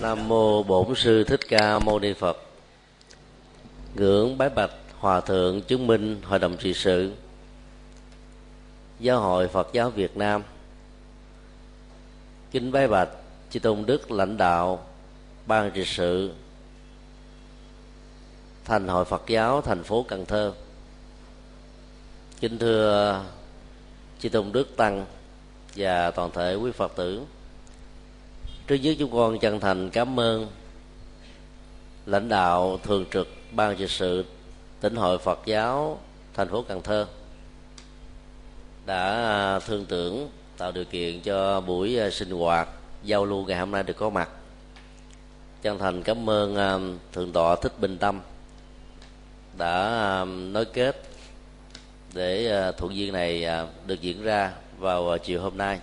nam mô bổn sư thích ca mâu ni phật. Ngưỡng bái bạch hòa thượng chứng minh hội đồng trị sự. Giáo hội phật giáo việt nam. Kính bái bạch chư tôn đức lãnh đạo ban trị sự. Thành hội phật giáo thành phố cần thơ. Kính thưa chư tôn đức tăng và toàn thể quý phật tử trước nhất chúng con chân thành cảm ơn lãnh đạo thường trực ban trị sự tỉnh hội phật giáo thành phố cần thơ đã à, thương tưởng tạo điều kiện cho buổi à, sinh hoạt giao lưu ngày hôm nay được có mặt. Chân thành cảm ơn à, thượng tọa thích bình tâm đã nói kết để thuận duyên này được diễn ra vào chiều hôm nay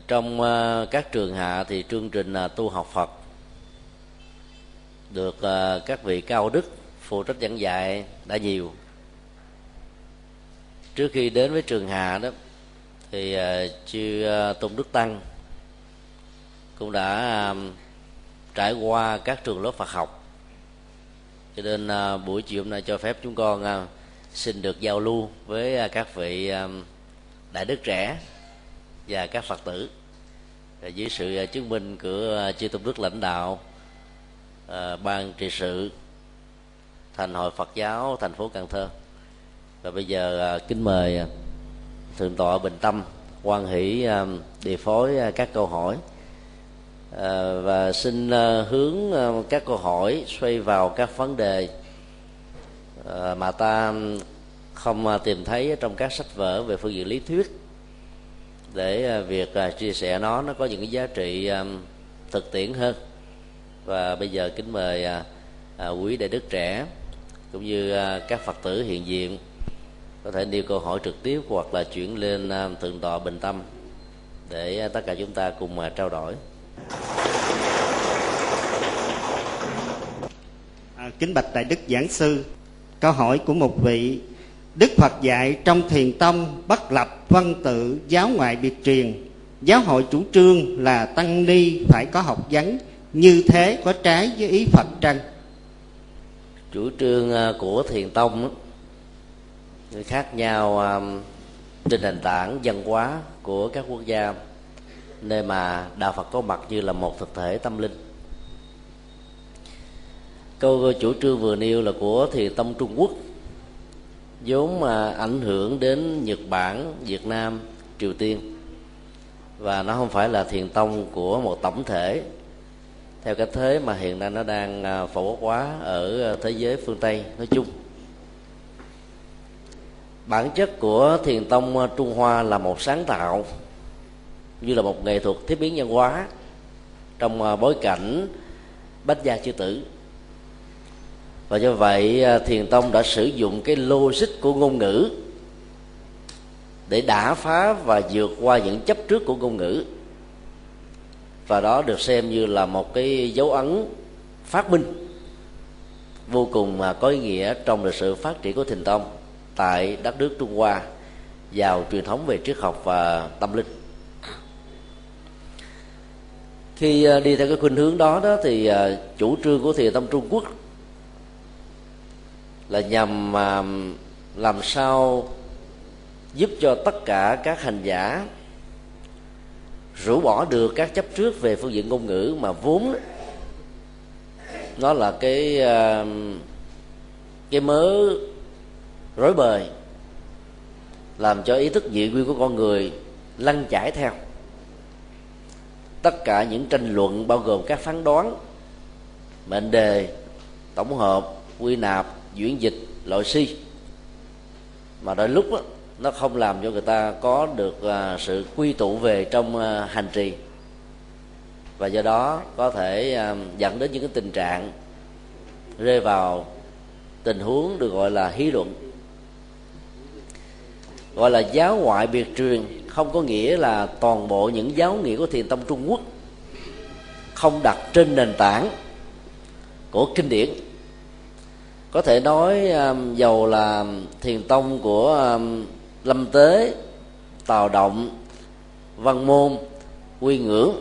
trong ờ, các trường hạ thì chương trình ờ, tu học Phật được ờ, các vị cao đức, phụ trách giảng dạy đã nhiều. Trước khi đến với trường hạ đó thì chư tôn đức tăng cũng đã trải qua các trường lớp Phật học. Cho nên buổi chiều hôm nay cho phép chúng con xin được giao lưu với các vị đại đức trẻ và các phật tử. Dưới sự à, chứng minh của à, chư tôn đức lãnh đạo à, ban trị sự, thành hội phật giáo thành phố cần thơ. Và bây giờ kính mời thượng tọa bình tâm quan hỷ điều phối các câu hỏi. Và xin hướng các câu hỏi xoay vào các vấn đề mà ta không tìm thấy trong các sách vở về phương diện lý thuyết để à, việc à, chia sẻ nó nó có những cái giá trị à, thực tiễn hơn. Và bây giờ kính mời quý đại đức trẻ cũng như các phật tử hiện diện có thể nêu câu hỏi trực tiếp hoặc là chuyển lên thượng tọa bình tâm để tất cả chúng ta cùng trao đổi. À, kính bạch đại đức giảng sư câu hỏi của một vị đức phật dạy trong thiền tông bất lập văn tự giáo ngoại biệt truyền. Giáo hội chủ trương là tăng ni phải có học vấn, như thế có trái với ý phật trăng. Chủ trương à, của thiền tông khác nhau à, trên nền tảng văn hóa của các quốc gia, nơi mà đạo phật có mặt như là một thực thể tâm linh. Câu chủ trương vừa nêu là của thiền tông trung quốc vốn mà ảnh hưởng đến nhật bản, việt nam, triều tiên. Và nó không phải là thiền tông của một tổng thể. Theo cái thế mà hiện nay nó đang à, phổ quát quá ở à, thế giới phương tây nói chung. Bản chất của thiền tông à, trung hoa là một sáng tạo, như là một nghệ thuật thiết biến văn hóa trong bối cảnh bách gia chư tử và do vậy à, thiền tông đã sử dụng cái logic của ngôn ngữ để đả phá và vượt qua những chấp trước của ngôn ngữ. Và đó được xem như là một cái dấu ấn phát minh vô cùng mà có ý nghĩa trong lịch sử phát triển của thiền tông tại đất nước Trung Hoa vào truyền thống về triết học và tâm linh. Khi à, đi theo cái khuynh hướng đó đó thì à, chủ trương của thiền tông Trung Quốc là nhằm à, làm sao giúp cho tất cả các hành giả rũ bỏ được các chấp trước về phương diện ngôn ngữ mà vốn nó là cái à, cái mớ rối bời, làm cho ý thức dị quy của con người lăn chảy theo. Tất cả những tranh luận bao gồm các phán đoán, mệnh đề, tổng hợp, quy nạp chuyển dịch loại si. Mà đôi lúc đó, nó không làm cho người ta có được à, sự quy tụ về trong à, hành trì. Và do đó có thể à, dẫn đến những cái tình trạng rơi vào tình huống được gọi là hí luận gọi là giáo ngoại biệt truyền. Không có nghĩa là toàn bộ những giáo nghĩa của thiền tông trung quốc không đặt trên nền tảng của kinh điển có thể nói um, dầu là thiền tông của um, lâm tế tào động văn môn quy ngưỡng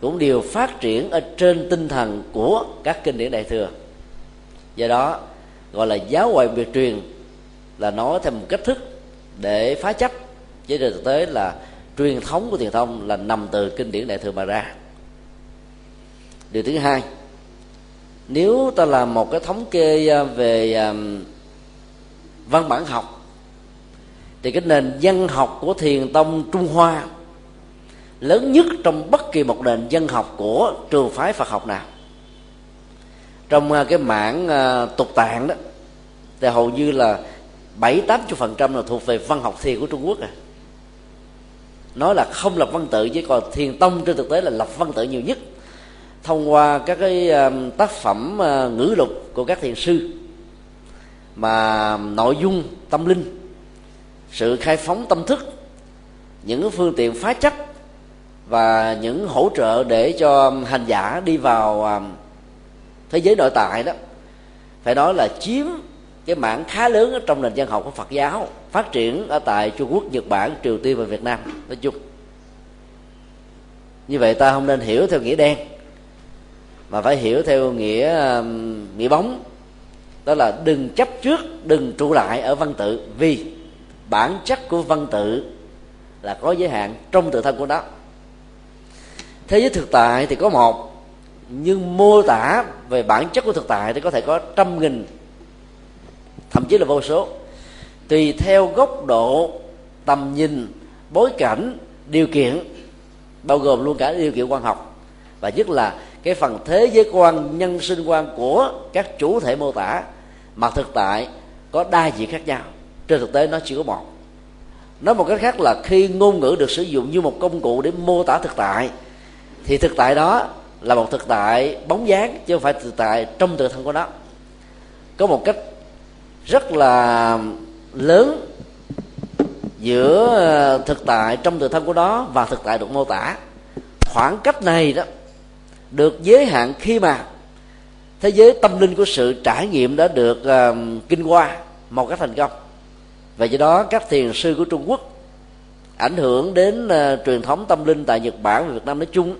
cũng đều phát triển ở trên tinh thần của các kinh điển đại thừa. Do đó gọi là giáo ngoại biệt truyền là nói theo một cách thức để phá chấp. Chứ trên thực tế là truyền thống của thiền thông là nằm từ kinh điển đại thừa mà ra. Điều thứ hai nếu ta làm một cái thống kê à, về à, văn bản học, thì cái nền văn học của thiền tông trung hoa lớn nhất trong bất kỳ một nền dân học của trường phái phật học nào, trong à, cái mảng tục tạng đó, thì hầu như là bảy tám chục phần trăm là thuộc về văn học thiền của trung quốc à. Nói là không lập văn tự chứ còn thiền tông trên thực tế là lập văn tự nhiều nhất thông qua các cái tác phẩm ờ, ngữ lục của các thiền sư mà nội dung tâm linh sự khai phóng tâm thức những phương tiện phá chấp và những hỗ trợ để cho hành giả đi vào thế giới nội tại đó phải nói là chiếm cái mảng khá lớn ở trong nền văn học của Phật giáo phát triển ở tại Trung Quốc, Nhật Bản, Triều Tiên và Việt Nam. Nói chung như vậy ta không nên hiểu theo nghĩa đen mà phải hiểu theo nghĩa um, nghĩa bóng. Đó là đừng chấp trước, đừng trụ lại ở văn tự. Vì bản chất của văn tự là có giới hạn trong tự thân của nó. Thế giới thực tại thì có một, nhưng mô tả về bản chất của thực tại thì có thể có trăm nghìn, thậm chí là vô số. Tùy theo góc độ, tầm nhìn, bối cảnh, điều kiện, bao gồm luôn cả điều kiện quan học. Và nhất là cái phần thế giới quan, nhân sinh quan của các chủ thể mô tả, mà thực tại có đa diện khác nhau. Trên thực tế nó chỉ có một. Nói một cách khác là khi ngôn ngữ được sử dụng như một công cụ để mô tả thực tại, thì thực tại đó là một thực tại bóng dáng, chứ không phải thực tại trong tự thân của nó. Có một cách rất là lớn giữa ờ, thực tại trong tự thân của nó và thực tại được mô tả. Khoảng cách này đó được giới hạn khi mà thế giới tâm linh của sự trải nghiệm đã được uh, kinh qua một cách thành công. Và do đó các thiền sư của trung quốc ảnh hưởng đến uh, truyền thống tâm linh tại nhật bản và việt nam nói chung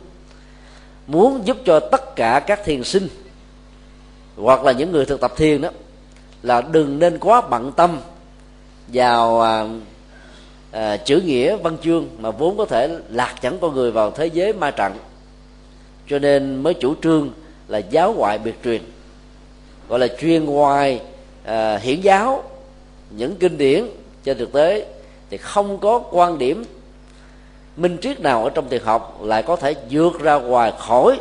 muốn giúp cho tất cả các thiền sinh hoặc là những người thực tập thiền đó là đừng nên quá bận tâm vào uh, uh, chữ nghĩa văn chương mà vốn có thể lạc chẳng con người vào thế giới ma trận cho nên mới chủ trương là giáo ngoại biệt truyền gọi là chuyên ngoài à, hiển giáo những kinh điển trên thực tế. Thì không có quan điểm minh triết nào ở trong thiền học lại có thể vượt ra ngoài khỏi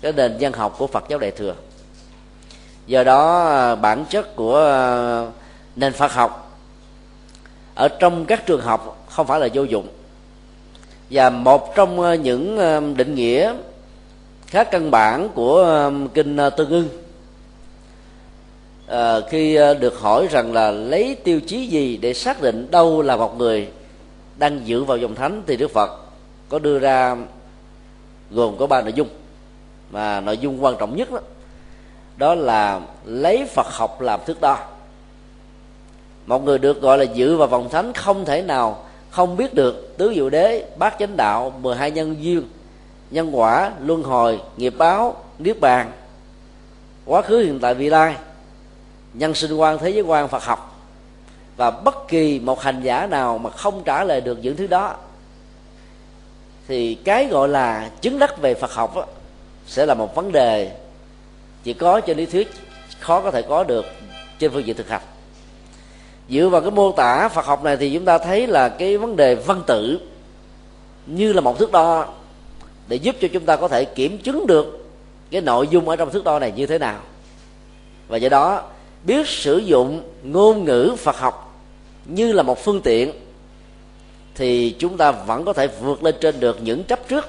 cái nền văn học của Phật giáo Đại thừa. Do đó à, bản chất của à, nền Phật học ở trong các trường học không phải là vô dụng. Và một trong à, những định nghĩa khá căn bản của um, kinh uh, tương ưng à, ờ, khi uh, được hỏi rằng là lấy tiêu chí gì để xác định đâu là một người đang dự vào dòng thánh thì đức phật có đưa ra gồm có ba nội dung. Mà nội dung quan trọng nhất đó, đó là lấy phật học làm thước đo. Một người được gọi là dự vào vòng thánh không thể nào không biết được tứ diệu đế bát chánh đạo 12 nhân duyên nhân quả luân hồi nghiệp báo niết bàn. Quá khứ hiện tại vị lai. Nhân sinh quan thế giới quan phật học. Và bất kỳ một hành giả nào mà không trả lời được những thứ đó thì cái gọi là chứng đắc về phật học đó, sẽ là một vấn đề chỉ có trên lý thuyết khó có thể có được trên phương diện thực hành. Dựa vào cái mô tả phật học này thì chúng ta thấy là cái vấn đề văn tự như là một thước đo để giúp cho chúng ta có thể kiểm chứng được cái nội dung ở trong thước đo này như thế nào. Và do đó, biết sử dụng ngôn ngữ phật học như là một phương tiện, thì chúng ta vẫn có thể vượt lên trên được những chấp trước.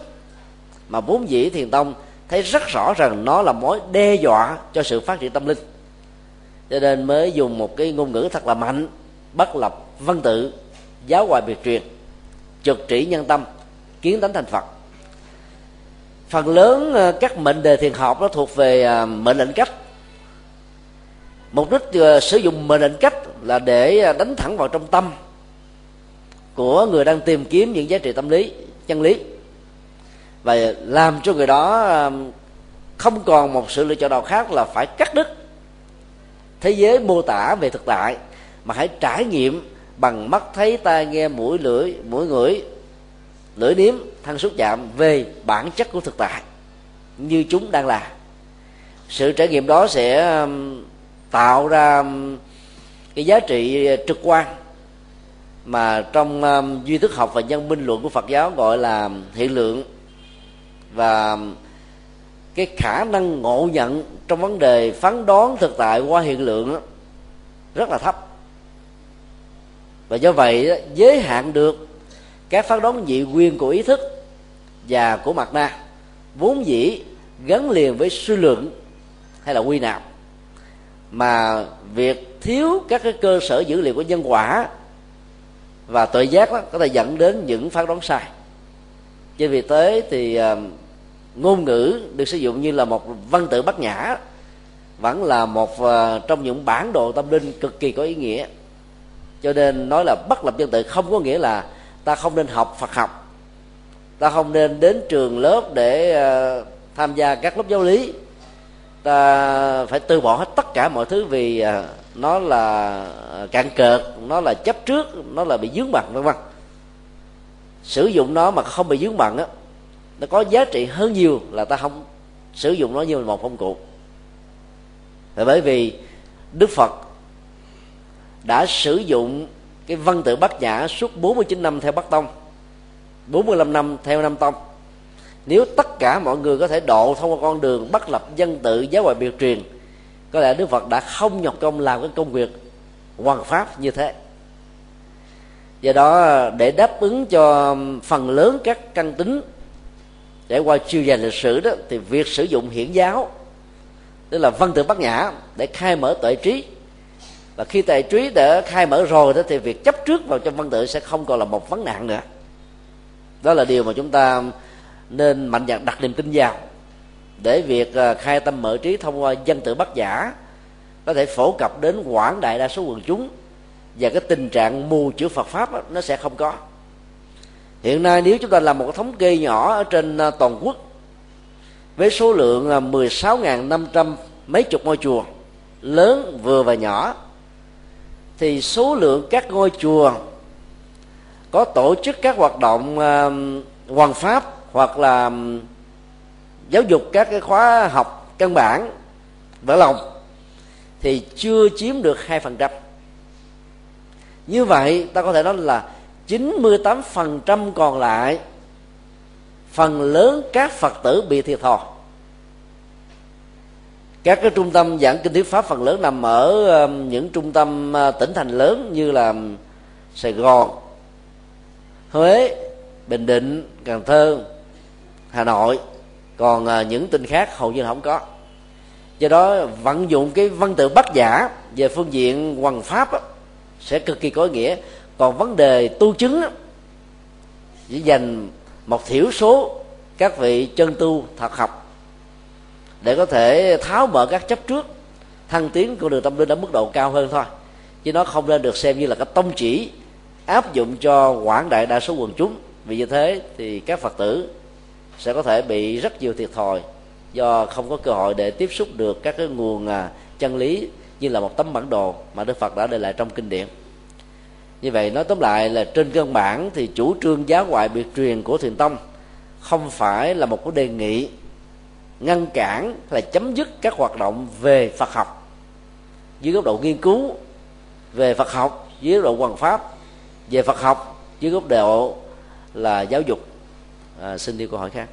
Mà vốn dĩ thiền tông thấy rất rõ rằng nó là mối đe dọa cho sự phát triển tâm linh. Cho nên mới dùng một cái ngôn ngữ thật là mạnh, bất lập, văn tự, giáo hoài biệt truyền, trực trị nhân tâm, kiến tánh thành phật phần lớn ờ, các mệnh đề thiền học nó thuộc về ờ, mệnh lệnh cách. Mục đích ờ, sử dụng mệnh lệnh cách là để đánh thẳng vào trong tâm của người đang tìm kiếm những giá trị tâm lý, chân lý. Và làm cho người đó không còn một sự lựa chọn nào khác là phải cắt đứt thế giới mô tả về thực tại, mà hãy trải nghiệm bằng mắt, thấy tai, nghe, mũi, lưỡi, mũi, ngửi lưỡi điếm thân xúc chạm về bản chất của thực tại như chúng đang là. Sự trải nghiệm đó sẽ um, tạo ra um, cái giá trị uh, trực quan mà trong um, duy thức học và nhân minh luận của Phật giáo gọi là hiện lượng và cái khả năng ngộ nhận trong vấn đề phán đoán thực tại qua hiện lượng rất là thấp. Và do vậy giới hạn được các phán đoán dị nguyên của ý thức và của mặt na vốn dĩ gắn liền với suy luận hay là quy nạp. Mà việc thiếu các cái cơ sở dữ liệu của nhân quả và tội giác đó có thể dẫn đến những phán đoán sai. Trên vì tế thì uh, ngôn ngữ được sử dụng như là một văn tự bất nhã vẫn là một uh, trong những bản đồ tâm linh cực kỳ có ý nghĩa. Cho nên nói là bất lập dân tự không có nghĩa là ta không nên học phật học. Ta không nên đến trường lớp để uh, tham gia các lớp giáo lý. Ta phải từ bỏ hết tất cả mọi thứ vì uh, nó là ờ, cạn cợt nó là chấp trước nó là bị dướng bận vân vân. Sử dụng nó mà không bị dướng bận á nó có giá trị hơn nhiều là ta không sử dụng nó như một công cụ. Là bởi vì đức phật đã sử dụng cái văn tự bát nhã suốt 49 năm theo Bắc Tông 45 năm theo Nam Tông. Nếu tất cả mọi người có thể độ thông qua con đường bắt lập dân tự giáo ngoại biệt truyền, có lẽ Đức Phật đã không nhọc công làm cái công việc hoàn pháp như thế. Do đó, để đáp ứng cho phần lớn các căn tính trải qua chiều dài lịch sử đó, thì việc sử dụng hiển giáo, tức là văn tự bát nhã để khai mở tuệ trí và khi tài trí đã khai mở rồi đó thì việc chấp trước vào trong văn tự sẽ không còn là một vấn nạn nữa. Đó là điều mà chúng ta nên mạnh dạn đặt niềm tin vào. Để việc à, khai tâm mở trí thông qua dân tự bất giả có thể phổ cập đến quảng đại đa số quần chúng và cái tình trạng mù chữ Phật pháp đó, nó sẽ không có. Hiện nay nếu chúng ta làm một cái thống kê nhỏ ở trên à, toàn quốc với số lượng à, 16.500 mấy chục ngôi chùa lớn vừa và nhỏ thì số lượng các ngôi chùa có tổ chức các hoạt động uh, hoàng pháp hoặc là giáo dục các cái khóa học căn bản vỡ lòng thì chưa chiếm được hai phần trăm. Như vậy ta có thể nói là 98% còn lại phần lớn các phật tử bị thiệt thòi các cái trung tâm giảng kinh thuyết pháp phần lớn nằm ở um, những trung tâm uh, tỉnh thành lớn như là um, sài gòn huế bình định cần thơ hà nội. Còn uh, những tỉnh khác hầu như là không có. Do đó vận dụng cái văn tự bắt giả về phương diện hoằng pháp á, sẽ cực kỳ có ý nghĩa. Còn vấn đề tu chứng á, chỉ dành một thiểu số các vị chân tu thật học để có thể tháo mở các chấp trước. Thăng tiến của đường tâm linh ở mức độ cao hơn thôi. Chứ nó không nên được xem như là cái tông chỉ áp dụng cho quảng đại đa số quần chúng. Vì như thế thì các phật tử sẽ có thể bị rất nhiều thiệt thòi do không có cơ hội để tiếp xúc được các cái nguồn à, chân lý như là một tấm bản đồ mà Đức Phật đã để lại trong kinh điển. Như vậy nói tóm lại là trên cơ bản thì chủ trương giáo ngoại biệt truyền của thiền tông không phải là một cái đề nghị ngăn cản là chấm dứt các hoạt động về Phật học. Dưới góc độ nghiên cứu về Phật học dưới góc độ hoàn pháp về Phật học dưới góc độ là giáo dục. À, xin đi câu hỏi khác.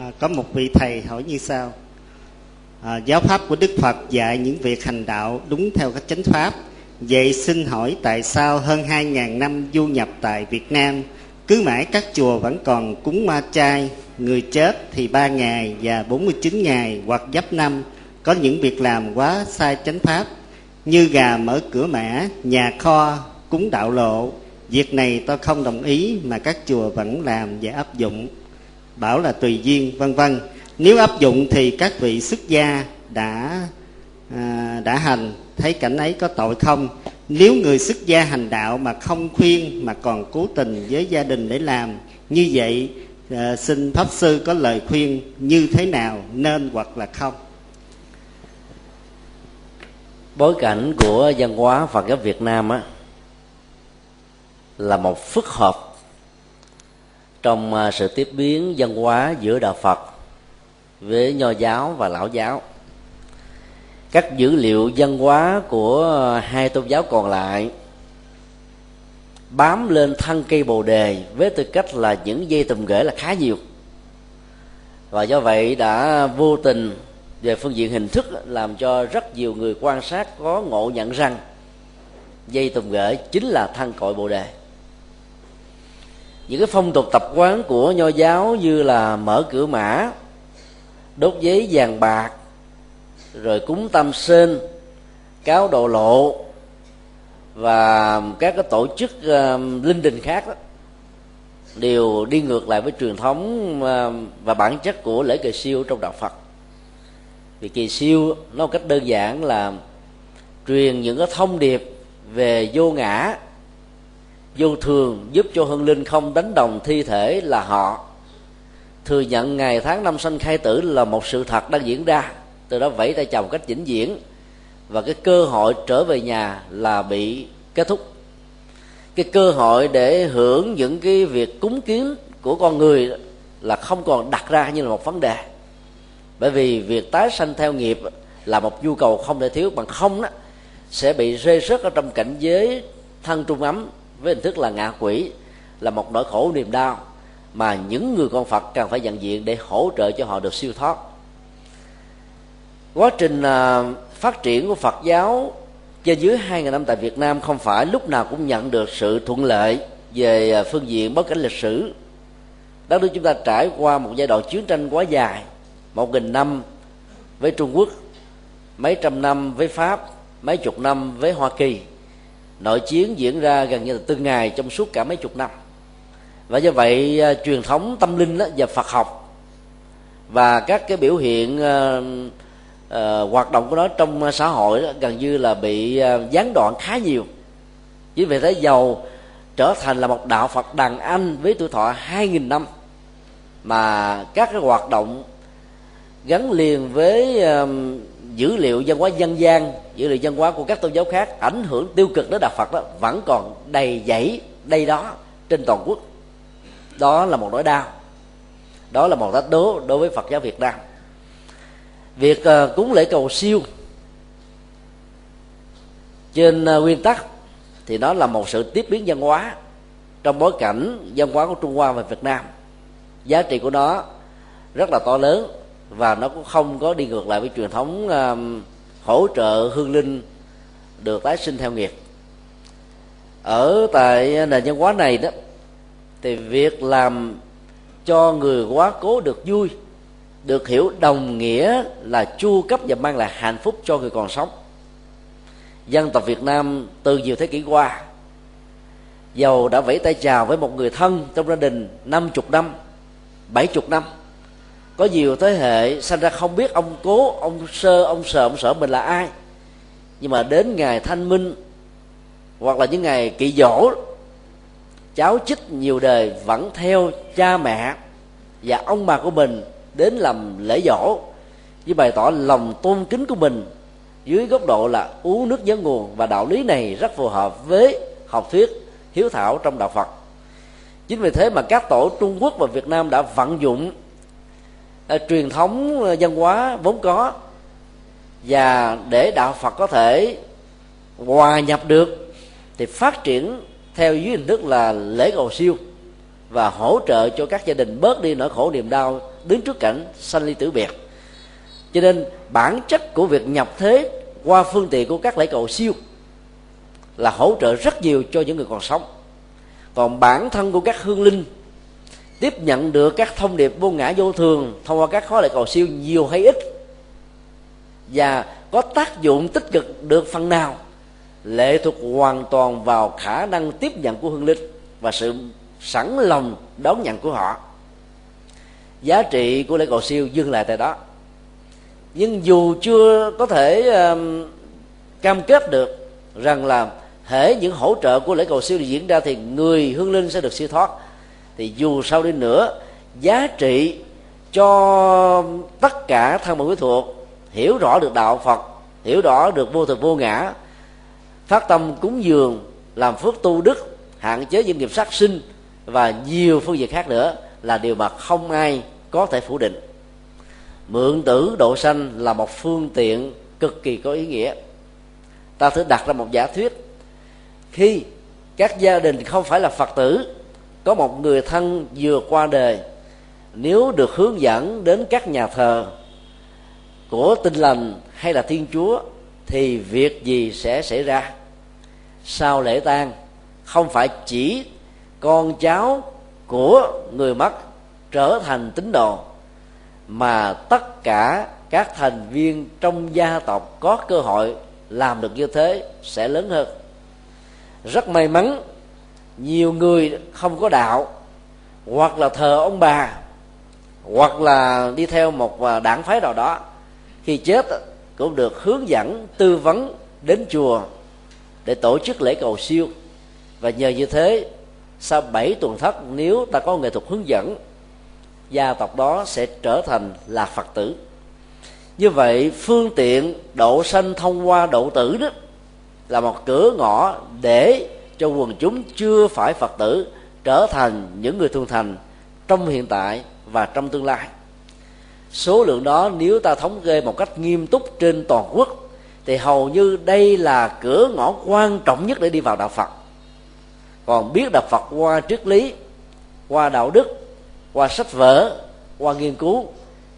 À, có một vị thầy hỏi như sau. À, giáo pháp của đức phật dạy những việc hành đạo đúng theo các chánh pháp. Vậy xin hỏi tại sao hơn 2.000 năm du nhập tại Việt Nam cứ mãi các chùa vẫn còn cúng ma chay người chết thì ba ngày và 49 ngày hoặc giáp năm. Có những việc làm quá sai chánh pháp như gà mở cửa mã nhà kho cúng đạo lộ. Việc này tôi không đồng ý mà các chùa vẫn làm và áp dụng. Bảo là tùy duyên vân vân. Nếu áp dụng thì các vị xuất gia đã à, đã hành. Thấy cảnh ấy có tội không? Nếu người xuất gia hành đạo mà không khuyên mà còn cố tình với gia đình để làm như vậy à, xin pháp sư có lời khuyên như thế nào nên hoặc là không? Bối cảnh của văn hóa Phật giáo Việt Nam á là một phức hợp trong ờ, sự tiếp biến văn hóa giữa đạo Phật với nho giáo và lão giáo các dữ liệu văn hóa của hai tôn giáo còn lại bám lên thân cây bồ đề với tư cách là những dây tùm ghế là khá nhiều. Và do vậy đã vô tình về phương diện hình thức làm cho rất nhiều người quan sát có ngộ nhận rằng dây tùm ghế chính là thân cội bồ đề. Những cái phong tục tập quán của nho giáo như là mở cửa mã, đốt giấy vàng bạc rồi cúng tâm sên cáo độ lộ và các cái tổ chức uh, linh đình khác đó, đều đi ngược lại với truyền thống uh, và bản chất của lễ kỳ siêu trong đạo Phật. Vì kỳ siêu nó một cách đơn giản là truyền những cái thông điệp về vô ngã vô thường giúp cho hương linh không đánh đồng thi thể là họ. Thừa nhận ngày tháng năm sanh khai tử là một sự thật đang diễn ra từ đó vẫy tay chồng cách vĩnh viễn. Và cái cơ hội trở về nhà là bị kết thúc. Cái cơ hội để hưởng những cái việc cúng kiến của con người là không còn đặt ra như là một vấn đề. Bởi vì việc tái sanh theo nghiệp là một nhu cầu không thể thiếu. Bằng không đó, sẽ bị rơi rớt ở trong cảnh giới thân trung ấm với hình thức là ngạ quỷ, là một nỗi khổ niềm đau mà những người con Phật cần phải nhận diện để hỗ trợ cho họ được siêu thoát quá trình à, phát triển của Phật giáo trên dưới hai ngàn năm tại Việt Nam không phải lúc nào cũng nhận được sự thuận lợi về à, phương diện bối cảnh lịch sử. Đất nước chúng ta trải qua một giai đoạn chiến tranh quá dài một nghìn năm với Trung Quốc mấy trăm năm với Pháp mấy chục năm với Hoa Kỳ. Nội chiến diễn ra gần như là từng ngày trong suốt cả mấy chục năm. Và do vậy à, truyền thống tâm linh đó, và Phật học và các cái biểu hiện uh, hoạt động của nó trong ờ, xã hội đó, gần như là bị uh, gián đoạn khá nhiều. Chính vì thế giàu trở thành là một đạo Phật đàn anh với tuổi thọ 2.000 năm. Mà các cái hoạt động gắn liền với um, dữ liệu văn hóa dân gian dữ liệu văn hóa của các tôn giáo khác ảnh hưởng tiêu cực đến đạo Phật đó vẫn còn đầy dẫy đây đó trên toàn quốc. Đó là một nỗi đau. Đó là một thách đố đối với Phật giáo Việt Nam việc uh, cúng lễ cầu siêu trên uh, nguyên tắc thì nó là một sự tiếp biến văn hóa trong bối cảnh văn hóa của Trung Hoa và Việt Nam. Giá trị của nó rất là to lớn và nó cũng không có đi ngược lại với truyền thống uh, hỗ trợ hương linh được tái sinh theo nghiệp. Ở tại nền văn hóa này đó thì việc làm cho người quá cố được vui được hiểu đồng nghĩa là chu cấp và mang lại hạnh phúc cho người còn sống. Dân tộc việt nam từ nhiều thế kỷ qua, giàu đã vẫy tay chào với một người thân trong gia đình năm chục năm, bảy chục năm. Có nhiều thế hệ sinh ra không biết ông cố, ông sơ, ông sợ ông sợ mình là ai. Nhưng mà đến ngày thanh minh, hoặc là những ngày kỵ dỗ, cháu chích nhiều đời vẫn theo cha mẹ và ông bà của mình đến làm lễ dỗ với bày tỏ lòng tôn kính của mình dưới góc độ là uống nước nhớ nguồn và đạo lý này rất phù hợp với học thuyết hiếu thảo trong đạo Phật. Chính vì thế mà các tổ Trung Quốc và Việt Nam đã vận dụng uh, truyền thống à, văn hóa vốn có và để đạo Phật có thể hòa nhập được thì phát triển theo dưới hình thức là lễ cầu siêu và hỗ trợ cho các gia đình bớt đi nỗi khổ niềm đau đứng trước cảnh sanh ly tử biệt. Cho nên bản chất của việc nhập thế qua phương tiện của các lễ cầu siêu là hỗ trợ rất nhiều cho những người còn sống. Còn bản thân của các hương linh tiếp nhận được các thông điệp vô ngã vô thường thông qua các khóa lễ cầu siêu nhiều hay ít và có tác dụng tích cực được phần nào, lệ thuộc hoàn toàn vào khả năng tiếp nhận của hương linh và sự sẵn lòng đón nhận của họ giá trị của lễ cầu siêu dừng lại tại đó. Nhưng dù chưa có thể um, cam kết được rằng là hễ những hỗ trợ của lễ cầu siêu diễn ra thì người hương linh sẽ được siêu thoát thì dù sau đi nữa giá trị cho tất cả thân bằng quý thuộc hiểu rõ được đạo phật hiểu rõ được vô thực vô ngã phát tâm cúng dường làm phước tu đức hạn chế những nghiệp sát sinh và nhiều phương diện khác nữa là điều mà không ai có thể phủ định. Mượn tử độ sanh là một phương tiện cực kỳ có ý nghĩa. Ta thử đặt ra một giả thuyết. Khi các gia đình không phải là phật tử, có một người thân vừa qua đời, nếu được hướng dẫn đến các nhà thờ của tinh lành hay là thiên chúa, thì việc gì sẽ xảy ra? Sau lễ tang, không phải chỉ con cháu của người mất trở thành tín đồ, mà tất cả các thành viên trong gia tộc có cơ hội làm được như thế sẽ lớn hơn. Rất may mắn, nhiều người không có đạo, hoặc là thờ ông bà, hoặc là đi theo một à, đảng phái nào đó, khi chết cũng được hướng dẫn tư vấn đến chùa để tổ chức lễ cầu siêu. Và nhờ như thế sau 7 tuần thất, nếu ta có nghệ thuật hướng dẫn, gia tộc đó sẽ trở thành là phật tử. Như vậy, phương tiện độ sanh thông qua độ tử đó là một cửa ngõ để cho quần chúng chưa phải phật tử trở thành những người thuần thành trong hiện tại và trong tương lai. Số lượng đó nếu ta thống kê một cách nghiêm túc trên toàn quốc, thì hầu như đây là cửa ngõ quan trọng nhất để đi vào đạo phật còn biết đạo phật qua triết lý, qua đạo đức, qua sách vở, qua nghiên cứu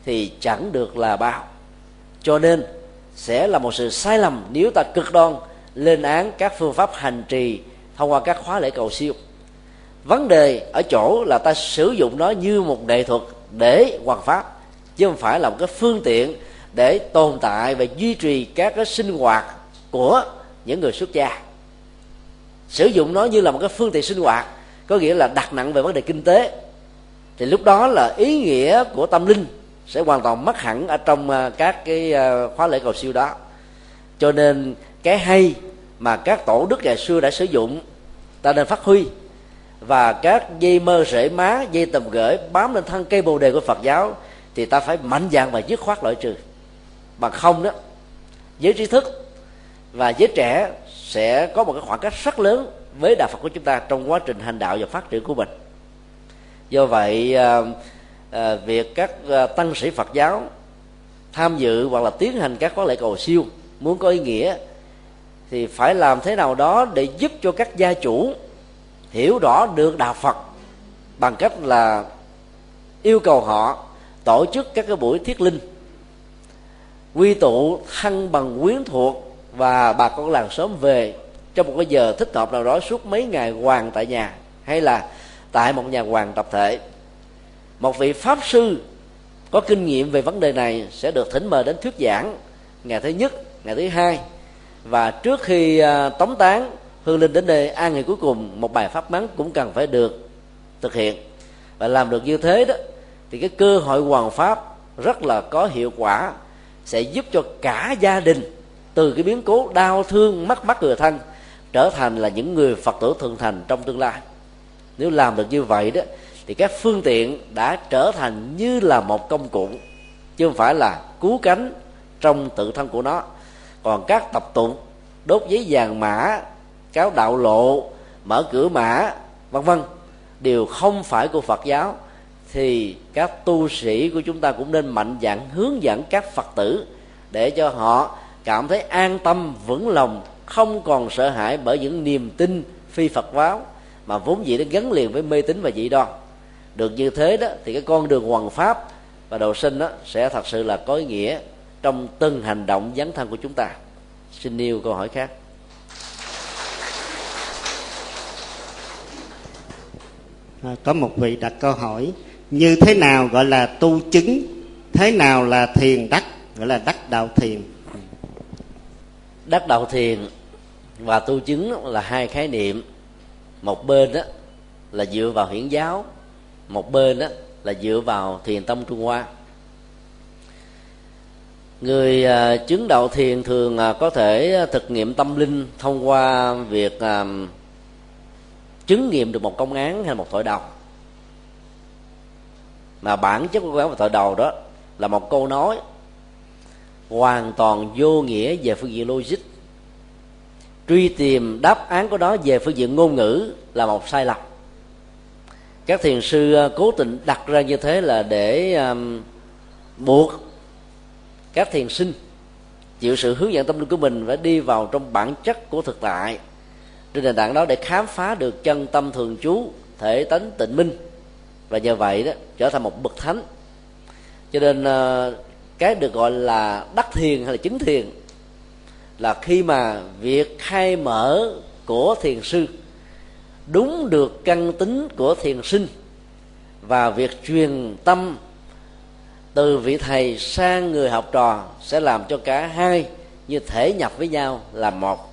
thì chẳng được là bao. Cho nên sẽ là một sự sai lầm nếu ta cực đoan lên án các phương pháp hành trì thông qua các khóa lễ cầu siêu. Vấn đề ở chỗ là ta sử dụng nó như một nghệ thuật để hoàn pháp, chứ không phải là một cái phương tiện để tồn tại và duy trì các cái sinh hoạt của những người xuất gia sử dụng nó như là một cái phương tiện sinh hoạt, có nghĩa là đặt nặng về vấn đề kinh tế. Thì lúc đó là ý nghĩa của tâm linh sẽ hoàn toàn mất hẳn ở trong ờ, các cái ờ, khóa lễ cầu siêu đó. Cho nên cái hay mà các tổ đức ngày xưa đã sử dụng, ta nên phát huy. Và các dây mơ rễ má, dây tầm gửi bám lên thân cây bồ đề của phật giáo thì ta phải mạnh dạn và dứt khoát loại trừ. Bằng không đó, giới trí thức và giới trẻ sẽ có một cái khoảng cách rất lớn với đạo phật của chúng ta trong quá trình hành đạo và phát triển của mình. Do vậy à, à, việc các à, tăng sĩ phật giáo tham dự hoặc là tiến hành các khóa lễ cầu siêu muốn có ý nghĩa thì phải làm thế nào đó để giúp cho các gia chủ hiểu rõ được đạo phật bằng cách là yêu cầu họ tổ chức các cái buổi thiết linh quy tụ thân bằng quyến thuộc và bà con làng sớm về trong một cái giờ thích hợp nào đó suốt mấy ngày hoàng tại nhà, hay là tại một nhà hoàng tập thể. Một vị pháp sư có kinh nghiệm về vấn đề này sẽ được thỉnh mời đến thuyết giảng ngày thứ nhất, ngày thứ hai. Và trước khi à, tống tán, hương linh đến đây an ngày cuối cùng, một bài pháp mắng cũng cần phải được thực hiện. Và làm được như thế đó, thì cái cơ hội hoàn pháp rất là có hiệu quả, sẽ giúp cho cả gia đình từ cái biến cố đau thương mất mát người thân, trở thành là những người phật tử thượng thành trong tương lai. Nếu làm được như vậy đó, thì các phương tiện đã trở thành như là một công cụ, chứ không phải là cứu cánh trong tự thân của nó. Còn các tập tụng, đốt giấy vàng mã, cáo đạo lộ, mở cửa mã, vân vân, đều không phải của phật giáo, thì các tu sĩ của chúng ta cũng nên mạnh dạn hướng dẫn các phật tử để cho họ cảm thấy an tâm vững lòng không còn sợ hãi bởi những niềm tin phi phật giáo mà vốn dĩ nó gắn liền với mê tín và dị đoan. Được như thế đó thì cái con đường hoàn pháp và đầu sinh đó sẽ thật sự là có ý nghĩa trong từng hành động dấn thân của chúng ta. Xin nêu câu hỏi khác. À, có một vị đặt câu hỏi như thế nào gọi là tu chứng thế nào là thiền đắc gọi là đắc đạo thiền? Đắc đạo thiền và tu chứng là hai khái niệm. Một bên đó là dựa vào hiển giáo, một bên đó là dựa vào thiền tông trung hoa. Người à, chứng đạo thiền thường à, có thể thực nghiệm tâm linh thông qua việc à, chứng nghiệm được một công án hay một tội đầu. Mà bản chất của công án và tội đầu đó là một câu nói hoàn toàn vô nghĩa về phương diện logic. Truy tìm đáp án của đó về phương diện ngôn ngữ là một sai lầm. Các thiền sư ờ, cố tình đặt ra như thế là để um, buộc các thiền sinh chịu sự hướng dẫn tâm linh của mình phải đi vào trong bản chất của thực tại trên nền tảng đó để khám phá được chân tâm thường trú thể tánh tịnh minh. Và nhờ vậy đó trở thành một bậc thánh. Cho nên uh, cái được gọi là đắc thiền hay là chứng thiền, là khi mà việc khai mở của thiền sư đúng được căn tính của thiền sinh và việc truyền tâm từ vị thầy sang người học trò sẽ làm cho cả hai như thể nhập với nhau là một.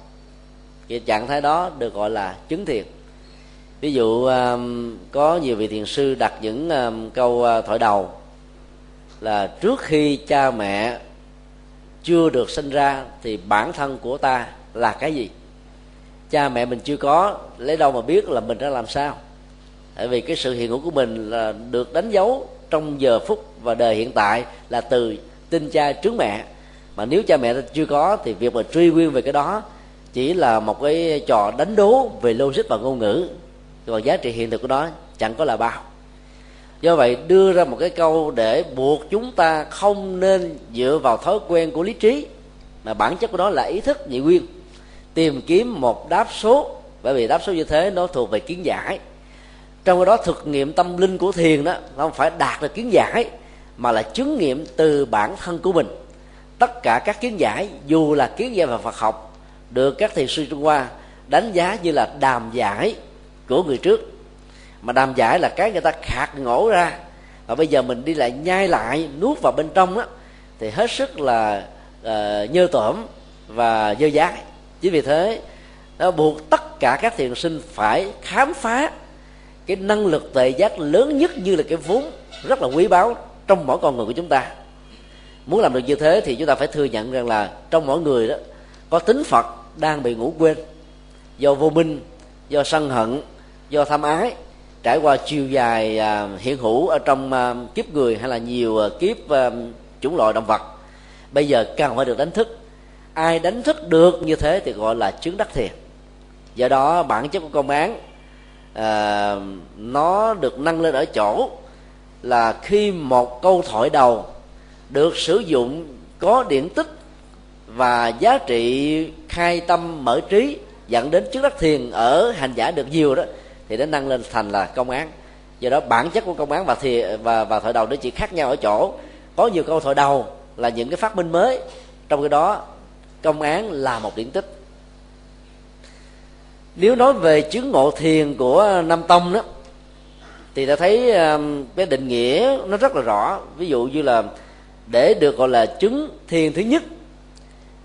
Thì trạng thái đó được gọi là chứng thiền. Ví dụ um, có nhiều vị thiền sư đặt những um, câu uh, thoại đầu là trước khi cha mẹ chưa được sinh ra thì bản thân của ta là cái gì? Cha mẹ mình chưa có, lấy đâu mà biết là mình đã làm sao? Tại vì cái sự hiện hữu của mình là được đánh dấu trong giờ phút và đời hiện tại là từ tinh cha trước mẹ. Mà nếu cha mẹ chưa có thì việc mà truy nguyên về cái đó chỉ là một cái trò đánh đố về logic và ngôn ngữ. Còn giá trị hiện thực của nó chẳng có là bao do vậy, đưa ra một cái câu để buộc chúng ta không nên dựa vào thói quen của lý trí, mà bản chất của nó là ý thức nhị nguyên. Tìm kiếm một đáp số, bởi vì đáp số như thế nó thuộc về kiến giải. Trong đó, thực nghiệm tâm linh của thiền đó, nó không phải đạt được kiến giải, mà là chứng nghiệm từ bản thân của mình. Tất cả các kiến giải, dù là kiến giải và phật học, được các thiền sư trung hoa đánh giá như là đàm giải của người trước mà đàm giải là cái người ta khạc ngổ ra. Và bây giờ mình đi lại nhai lại nuốt vào bên trong á thì hết sức là uh, nhơ tởm và dơ dái chính vì thế nó buộc tất cả các thiền sinh phải khám phá cái năng lực tệ giác lớn nhất như là cái vốn rất là quý báu trong mỗi con người của chúng ta. Muốn làm được như thế thì chúng ta phải thừa nhận rằng là trong mỗi người đó có tính phật đang bị ngủ quên do vô minh do sân hận do tham ái trải qua chiều dài à, hiện hữu ở trong à, kiếp người hay là nhiều à, kiếp à, chủng loại động vật bây giờ cần phải được đánh thức. Ai đánh thức được như thế thì gọi là chứng đắc thiền. Do đó bản chất của công án à, nó được nâng lên ở chỗ là khi một câu thoại đầu được sử dụng có điển tích và giá trị khai tâm mở trí dẫn đến chứng đắc thiền ở hành giả được nhiều đó thì nó nâng lên thành là công án. Do đó bản chất của công án và thì, và và thoại đầu nó chỉ khác nhau ở chỗ, có nhiều câu thoại đầu là những cái phát minh mới, trong cái đó công án là một điển tích. Nếu nói về chứng ngộ thiền của nam tông đó, thì ta thấy um, cái định nghĩa nó rất là rõ. Ví dụ như là để được gọi là chứng thiền thứ nhất,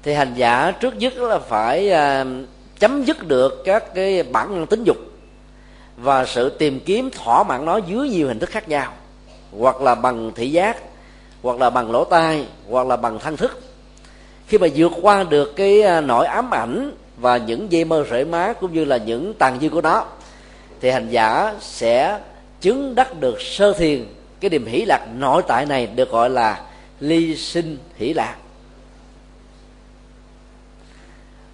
thì hành giả trước nhất là phải um, chấm dứt được các cái bản năng tính dục và sự tìm kiếm thỏa mãn nó dưới nhiều hình thức khác nhau. Hoặc là bằng thị giác, hoặc là bằng lỗ tai, hoặc là bằng thân thức. Khi mà vượt qua được cái à, nỗi ám ảnh và những dây mơ rễ má cũng như là những tàn dư của nó, thì hành giả sẽ chứng đắc được sơ thiền cái niềm hỷ lạc nội tại này được gọi là ly sinh hỷ lạc.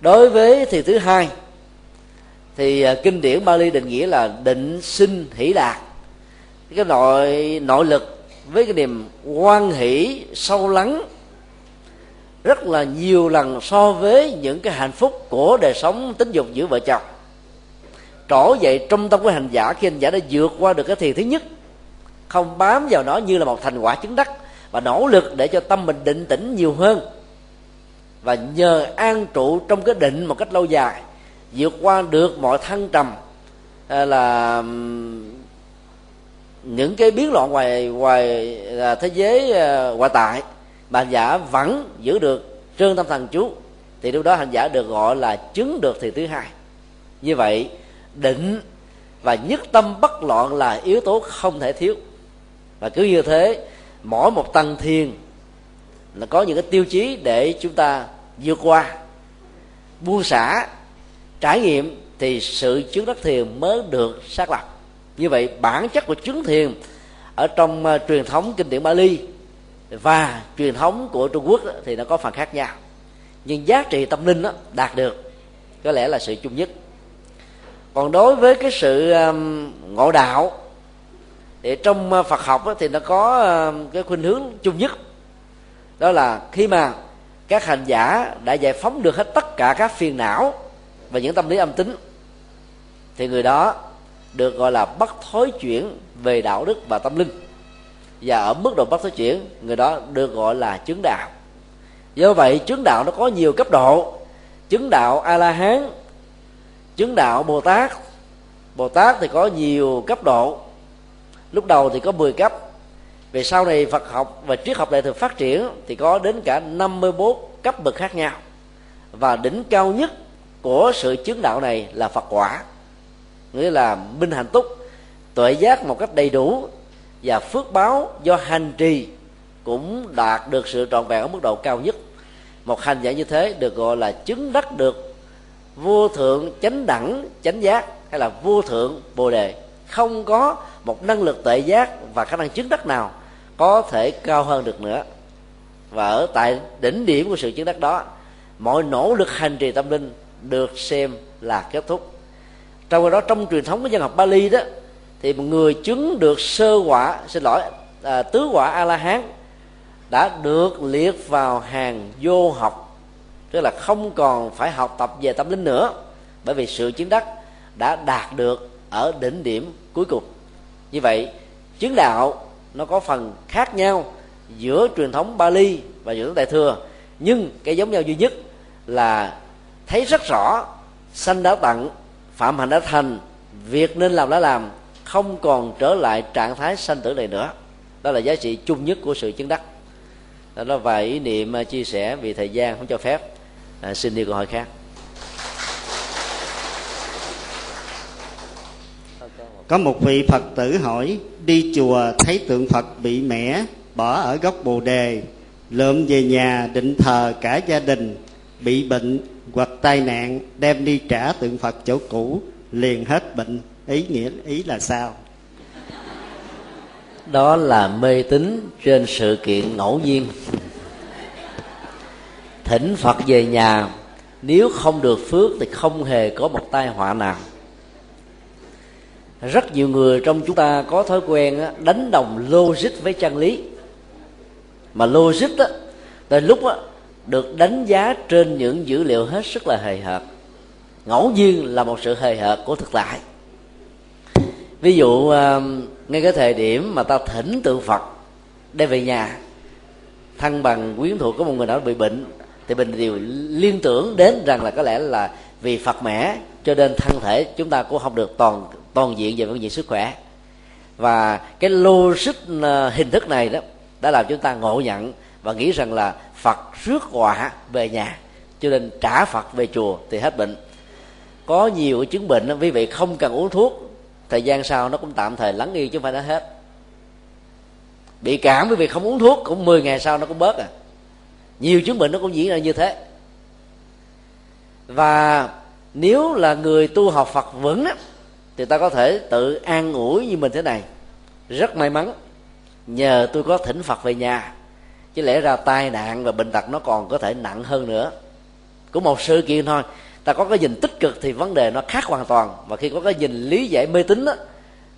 Đối với thiền thứ hai thì à, kinh điển Bali định nghĩa là định sinh hỷ lạc cái nội nội lực với cái niềm quan hỷ, sâu lắng, rất là nhiều lần so với những cái hạnh phúc của đời sống tính dục giữa vợ chồng. Trổ dậy trong tâm của hành giả, khi hành giả đã vượt qua được cái thiền thứ nhất, không bám vào nó như là một thành quả chứng đắc và nỗ lực để cho tâm mình định tĩnh nhiều hơn. Và nhờ an trụ trong cái định một cách lâu dài vượt qua được mọi thăng trầm à, là những cái biến loạn ngoài ngoài à, thế giới à, ngoại tại, mà hành giả vẫn giữ được trơn tâm thần chú thì lúc đó hành giả được gọi là chứng được thì thứ hai. Như vậy, định và nhất tâm bất loạn là yếu tố không thể thiếu. Và cứ như thế, mỗi một tăng thiên là có những cái tiêu chí để chúng ta vượt qua, buông xả trải nghiệm thì sự chứng đắc thiền mới được xác lập. Như vậy bản chất của chứng thiền ở trong uh, truyền thống kinh điển Bali và truyền thống của Trung Quốc đó, thì nó có phần khác nhau. Nhưng giá trị tâm linh đó, đạt được có lẽ là sự chung nhất. Còn đối với cái sự um, ngộ đạo thì trong uh, Phật học đó, thì nó có uh, cái khuynh hướng chung nhất. Đó là khi mà các hành giả đã giải phóng được hết tất cả các phiền não và những tâm lý âm tính, thì người đó được gọi là bắt thối chuyển về đạo đức và tâm linh. Và ở mức độ bắt thối chuyển, người đó được gọi là chứng đạo. Do vậy, chứng đạo nó có nhiều cấp độ. Chứng đạo a la hán chứng đạo bồ tát bồ tát thì có nhiều cấp độ. Lúc đầu thì có 10 cấp. Về sau này Phật học và triết học đại thừa phát triển thì có đến cả 54 cấp bậc khác nhau. Và đỉnh cao nhất của sự chứng đạo này là Phật quả, nghĩa là minh hạnh túc, tuệ giác một cách đầy đủ và phước báo do hành trì cũng đạt được sự trọn vẹn ở mức độ cao nhất. Một hành giả như thế được gọi là chứng đắc được vô thượng chánh đẳng, chánh giác hay là vô thượng bồ đề. Không có một năng lực tuệ giác và khả năng chứng đắc nào có thể cao hơn được nữa. Và ở tại đỉnh điểm của sự chứng đắc đó, mọi nỗ lực hành trì tâm linh được xem là kết thúc. Trong đó trong truyền thống của dân học Bali đó thì một người chứng được sơ quả xin lỗi à, tứ quả a la hán đã được liệt vào hàng vô học. Tức là không còn phải học tập về tâm linh nữa bởi vì sự chứng đắc đã đạt được ở đỉnh điểm cuối cùng. Như vậy chứng đạo nó có phần khác nhau giữa truyền thống Bali và truyền thống Đại thừa nhưng cái giống nhau duy nhất là thấy rất rõ sanh đã tặng phạm hạnh đã thành việc nên làm đã làm không còn trở lại trạng thái sanh tử này nữa. Đó là giá trị chung nhất của sự chứng đắc. Đó là vài ý niệm chia sẻ vì thời gian không cho phép. À, xin đi câu hỏi khác. Có một vị phật tử hỏi đi chùa thấy tượng phật bị mẻ bỏ ở góc bồ đề lượm về nhà định thờ cả gia đình bị bệnh hoặc tai nạn đem đi trả tượng phật chỗ cũ liền hết bệnh. Ý nghĩa ý là sao? Đó là mê tín trên sự kiện ngẫu nhiên. Thỉnh phật về nhà nếu không được phước thì không hề có một tai họa nào. Rất nhiều người trong chúng ta có thói quen đánh đồng logic với chân lý. Mà logic đó, tới lúc đó được đánh giá trên những dữ liệu hết sức là hời hợt. Ngẫu nhiên là một sự hời hợt của thực tại. Ví dụ um, ngay cái thời điểm mà ta thỉnh tượng phật đem về nhà thân bằng quyến thuộc của một người nào bị bệnh, thì mình đều liên tưởng đến rằng là có lẽ là vì phật mẻ cho nên thân thể chúng ta cũng không được toàn toàn diện về vấn diện sức khỏe. Và cái logic uh, hình thức này đó đã làm chúng ta ngộ nhận và nghĩ rằng là phật rước họa về nhà cho nên trả phật về chùa thì hết bệnh. Có nhiều chứng bệnh quý vị không cần uống thuốc thời gian sau nó cũng tạm thời lắng yên chứ không phải nó hết. Bị cảm quý vị không uống thuốc cũng 10 ngày sau nó cũng bớt à. Nhiều chứng bệnh nó cũng diễn ra như thế. Và nếu là người tu học phật vững á, thì ta có thể tự an ủi như mình thế này. Rất may mắn nhờ tôi có thỉnh phật về nhà chứ lẽ ra tai nạn và bệnh tật nó còn có thể nặng hơn nữa. Của một sự kiện thôi. Ta có cái nhìn tích cực thì vấn đề nó khác hoàn toàn. Và khi có cái nhìn lý giải mê tín đó,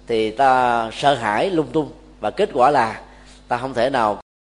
thì ta sợ hãi lung tung. Và kết quả là ta không thể nào